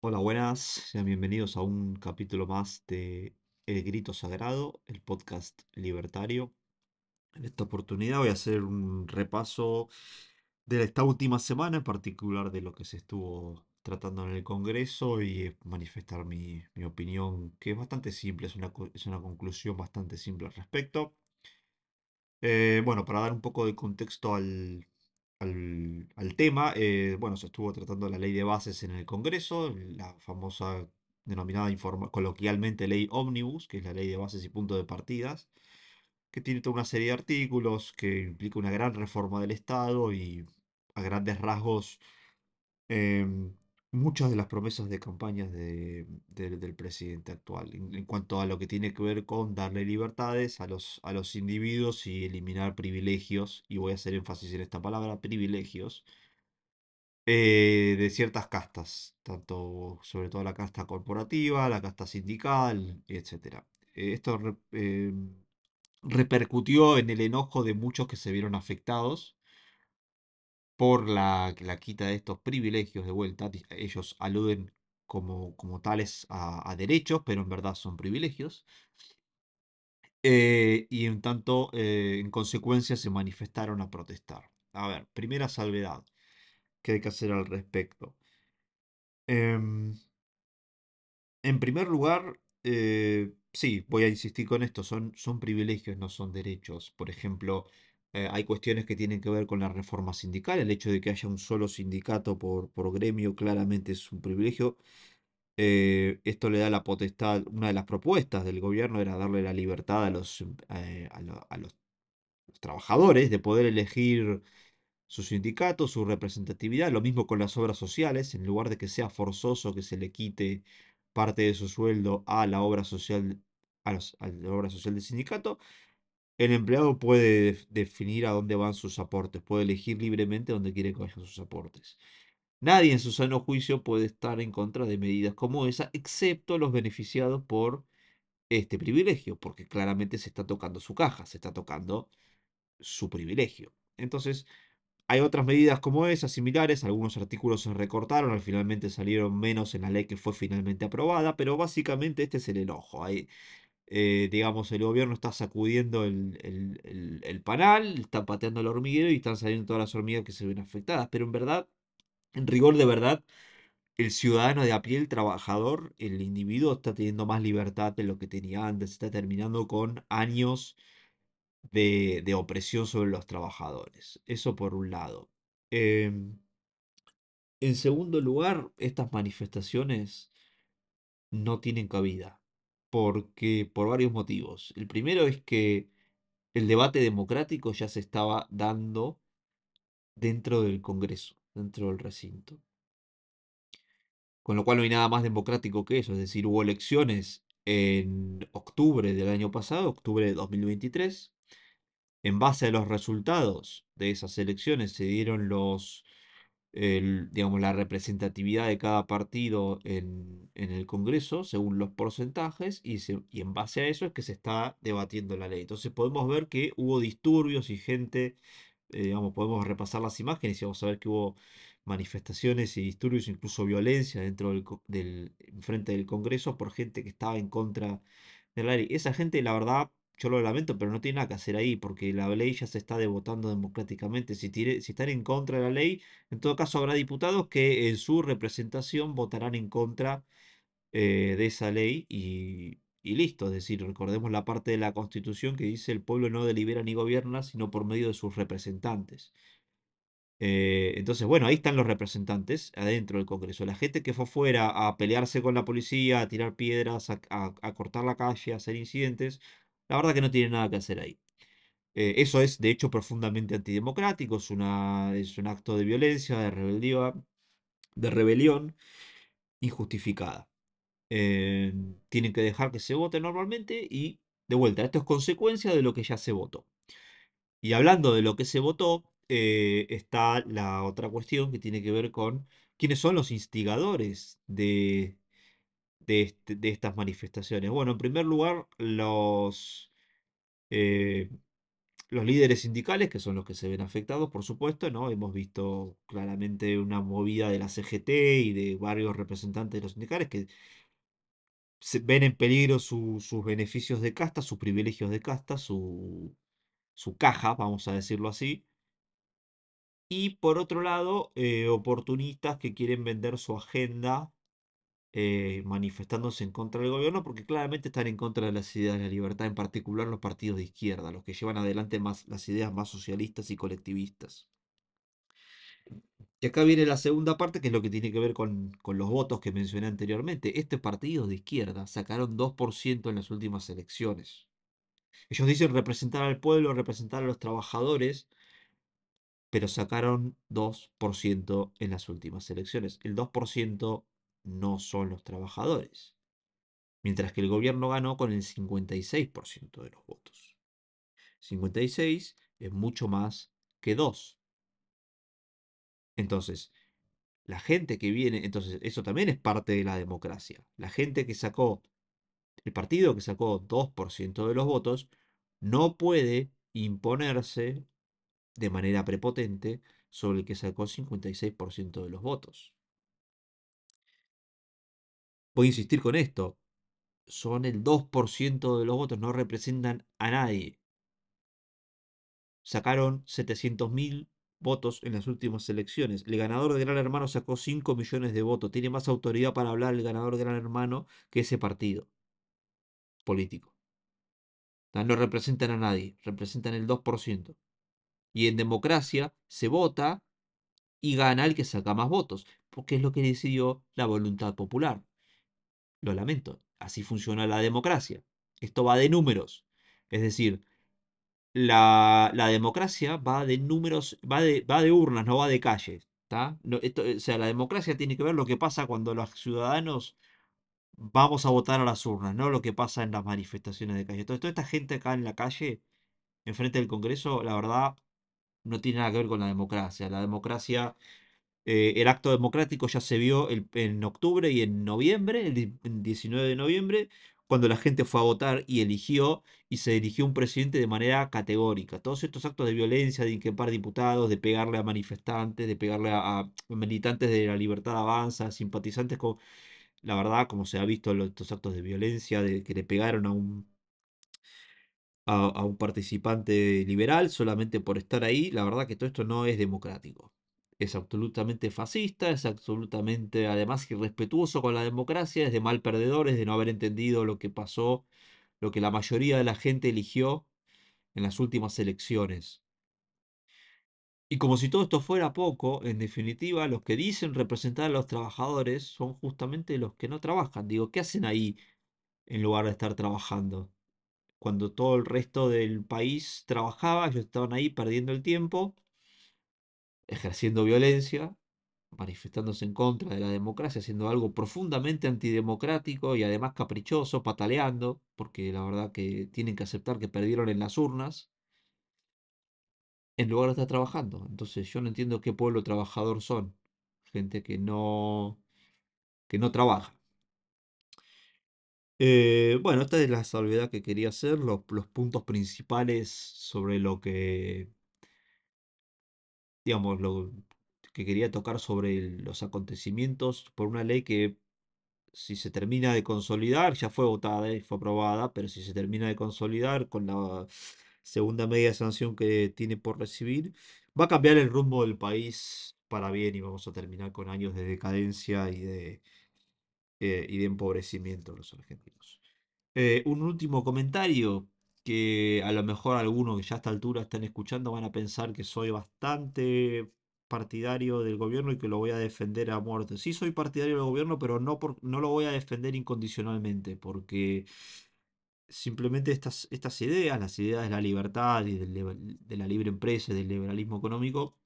Hola, buenas, sean bienvenidos a un capítulo más de El Grito Sagrado, el podcast libertario. En esta oportunidad voy a hacer un repaso de esta última semana, en particular de lo que se estuvo tratando en el Congreso y manifestar mi, mi opinión, que es bastante simple, es una, es una conclusión bastante simple al respecto. Eh, bueno, para dar un poco de contexto al, al, al tema, eh, bueno, se estuvo tratando la ley de bases en el Congreso, la famosa denominada coloquialmente ley Omnibus, que es la ley de bases y puntos de partidas, que tiene toda una serie de artículos que implica una gran reforma del Estado y a grandes rasgos em, muchas de las promesas de campañas de- de- del presidente actual, en, cuanto a lo que tiene que ver con darle libertades a los, a los individuos y eliminar privilegios, y voy a hacer énfasis en esta palabra, privilegios, eh, de ciertas castas, tanto sobre todo la casta corporativa, la casta sindical, etcétera. Eh, Esto re- repercutió en el enojo de muchos que se vieron afectados por la, la quita de estos privilegios de vuelta. Ellos aluden como, como tales a, a derechos, pero en verdad son privilegios. Eh, y en tanto, eh, en consecuencia, se manifestaron a protestar. A ver, primera salvedad que hay que hacer al respecto. Em, en primer lugar, eh, sí, voy a insistir con esto, son, son privilegios, no son derechos. Por ejemplo, eh, hay cuestiones que tienen que ver con la reforma sindical, el hecho de que haya un solo sindicato por, por gremio claramente es un privilegio. Eh, esto le da la potestad, una de las propuestas del gobierno era darle la libertad a los, eh, a lo- a los trabajadores de poder elegir su sindicato, su representatividad, lo mismo con las obras sociales, en lugar de que sea forzoso que se le quite parte de su sueldo a la obra social, a, a la obra social del sindicato, el empleado puede def- definir a dónde van sus aportes, puede elegir libremente dónde quiere que vayan sus aportes. Nadie en su sano juicio puede estar en contra de medidas como esa, excepto los beneficiados por este privilegio, porque claramente se está tocando su caja, se está tocando su privilegio. Entonces, hay otras medidas como esas, similares, algunos artículos se recortaron, al finalmente salieron menos en la ley que fue finalmente aprobada, pero básicamente este es el enojo. Hay, eh, digamos, el gobierno está sacudiendo el, el- el- panal, está pateando el hormiguero y están saliendo todas las hormigas que se ven afectadas, pero en verdad, en rigor de verdad, el ciudadano de a pie, el trabajador, el individuo está teniendo más libertad de lo que tenía antes, está terminando con años de, de opresión sobre los trabajadores. Eso por un lado. Em, en segundo lugar, estas manifestaciones no tienen cabida, porque por varios motivos. El primero es que el debate democrático ya se estaba dando dentro del Congreso, dentro del recinto. Con lo cual no hay nada más democrático que eso. Es decir, hubo elecciones en octubre del año pasado, octubre de 2023. En base a los resultados de esas elecciones se dieron los, el- digamos, la representatividad de cada partido en, en el Congreso según los porcentajes y, se- y en base a eso es que se está debatiendo la ley. Entonces podemos ver que hubo disturbios y gente, eh, digamos, podemos repasar las imágenes y vamos a ver que hubo manifestaciones y disturbios, incluso violencia dentro del, del frente del Congreso por gente que estaba en contra de la ley. Esa gente, la verdad, yo lo lamento, pero no tiene nada que hacer ahí, porque la ley ya se está devotando democráticamente. Si, tiene- si están en contra de la ley, en todo caso habrá diputados que en su representación votarán en contra eh, de esa ley y, y listo. Es decir, recordemos la parte de la Constitución que dice el pueblo no delibera ni gobierna, sino por medio de sus representantes. Eh, entonces, bueno, ahí están los representantes adentro del Congreso. La gente que fue fuera a pelearse con la policía, a tirar piedras, a- a cortar la calle, a hacer incidentes, la verdad que no tiene nada que hacer ahí. Eh, eso es, de hecho, profundamente antidemocrático, es una, es un acto de violencia, de rebeldía, de rebelión injustificada. Eh, tienen que dejar que se vote normalmente y, de vuelta, esto es consecuencia de lo que ya se votó. Y hablando de lo que se votó, eh, está la otra cuestión que tiene que ver con quiénes son los instigadores de, de, este- de estas manifestaciones. Bueno, en primer lugar, los, eh, los líderes sindicales, que son los que se ven afectados, por supuesto, ¿no? Hemos visto claramente una movida de la CGT y de varios representantes de los sindicales que se ven en peligro su- sus beneficios de casta, sus privilegios de casta, su, su caja, vamos a decirlo así. Y por otro lado, eh, oportunistas que quieren vender su agenda eh, manifestándose en contra del gobierno porque claramente están en contra de las ideas de la libertad, en particular los partidos de izquierda, los que llevan adelante más las ideas más socialistas y colectivistas. Y acá viene la segunda parte, que es lo que tiene que ver con, con los votos que mencioné anteriormente. Este partido de izquierda sacaron 2% en las últimas elecciones. Ellos dicen representar al pueblo, representar a los trabajadores, pero sacaron 2% en las últimas elecciones. El 2% no son los trabajadores. Mientras que el gobierno ganó con el 56% de los votos. 56 es mucho más que 2. Entonces, la gente que viene, entonces eso también es parte de la democracia. La gente que sacó, el partido que sacó 2% de los votos, no puede imponerse de manera prepotente sobre el que sacó 56% de los votos. Voy a insistir con esto. Son el 2% de los votos, no representan a nadie. Sacaron 700.000 votos en las últimas elecciones. El ganador de Gran Hermano sacó 5 millones de votos. Tiene más autoridad para hablar el ganador de Gran Hermano que ese partido político. No representan a nadie, representan el 2%. Y en democracia se vota y gana el que saca más votos, porque es lo que decidió la voluntad popular. Lo lamento, así funciona la democracia. Esto va de números. Es decir, la, la democracia va de números, va de, va de urnas, no va de calles. No, esto, o sea, la democracia tiene que ver lo que pasa cuando los ciudadanos vamos a votar a las urnas, no lo que pasa en las manifestaciones de calle. Entonces, toda esta gente acá en la calle, enfrente del Congreso, la verdad, no tiene nada que ver con la democracia. La democracia, eh, el acto democrático ya se vio en octubre y en noviembre, el 19 de noviembre, cuando la gente fue a votar y eligió, y se eligió un presidente de manera categórica. Todos estos actos de violencia, de inquepar diputados, de pegarle a manifestantes, de pegarle a, militantes de la libertad avanza, simpatizantes con la verdad, como se ha visto en estos actos de violencia, de que le pegaron a un, a, un participante liberal solamente por estar ahí, la verdad que todo esto no es democrático. Es absolutamente fascista, es absolutamente además irrespetuoso con la democracia, es de mal perdedores, de no haber entendido lo que pasó, lo que la mayoría de la gente eligió en las últimas elecciones. Y como si todo esto fuera poco, en definitiva, los que dicen representar a los trabajadores son justamente los que no trabajan. Digo, ¿qué hacen ahí en lugar de estar trabajando? Cuando todo el resto del país trabajaba, ellos estaban ahí perdiendo el tiempo, ejerciendo violencia, manifestándose en contra de la democracia, haciendo algo profundamente antidemocrático y además caprichoso, pataleando, porque la verdad que tienen que aceptar que perdieron en las urnas en lugar de estar trabajando. Entonces yo no entiendo qué pueblo trabajador son. Gente que no, que no trabaja. Eh, bueno, esta es la salvedad que quería hacer, los, los puntos principales sobre lo que, digamos, lo que quería tocar sobre los acontecimientos por una ley que si se termina de consolidar, ya fue votada y fue aprobada, pero si se termina de consolidar con la segunda media sanción que tiene por recibir, va a cambiar el rumbo del país para bien y vamos a terminar con años de decadencia y de, eh, y de empobrecimiento de los argentinos. Eh, un último comentario que a lo mejor algunos que ya a esta altura están escuchando van a pensar que soy bastante partidario del gobierno y que lo voy a defender a muerte. Sí soy partidario del gobierno, pero no, por, no lo voy a defender incondicionalmente, porque simplemente estas, estas ideas, las ideas de la libertad y de la libre empresa y del liberalismo económico,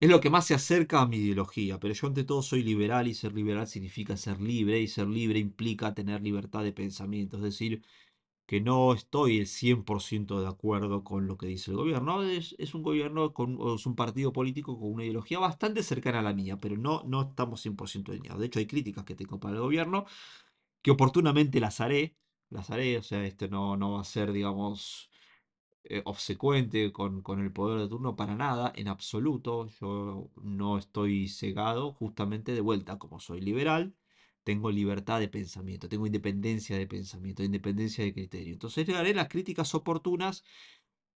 es lo que más se acerca a mi ideología, pero yo ante todo soy liberal y ser liberal significa ser libre y ser libre implica tener libertad de pensamiento, es decir, que no estoy el 100% de acuerdo con lo que dice el gobierno. Es, es un gobierno, con, es un partido político con una ideología bastante cercana a la mía, pero no, no estamos 100% alineados. De hecho, hay críticas que tengo para el gobierno, que oportunamente las haré, las haré, o sea, este no, no va a ser, digamos, eh, obsecuente con, con el poder de turno para nada, en absoluto. Yo no estoy cegado, justamente de vuelta, como soy liberal, tengo libertad de pensamiento, tengo independencia de pensamiento, independencia de criterio. Entonces le daré las críticas oportunas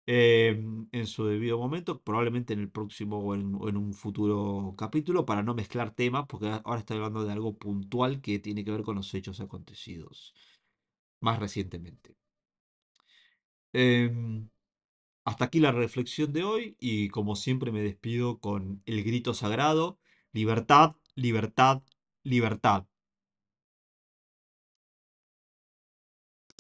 em, en su debido momento, probablemente en el próximo o en, o en un futuro capítulo, para no mezclar temas, porque ahora estoy hablando de algo puntual que tiene que ver con los hechos acontecidos más recientemente. Em, hasta aquí la reflexión de hoy y como siempre me despido con el grito sagrado, libertad, libertad, libertad.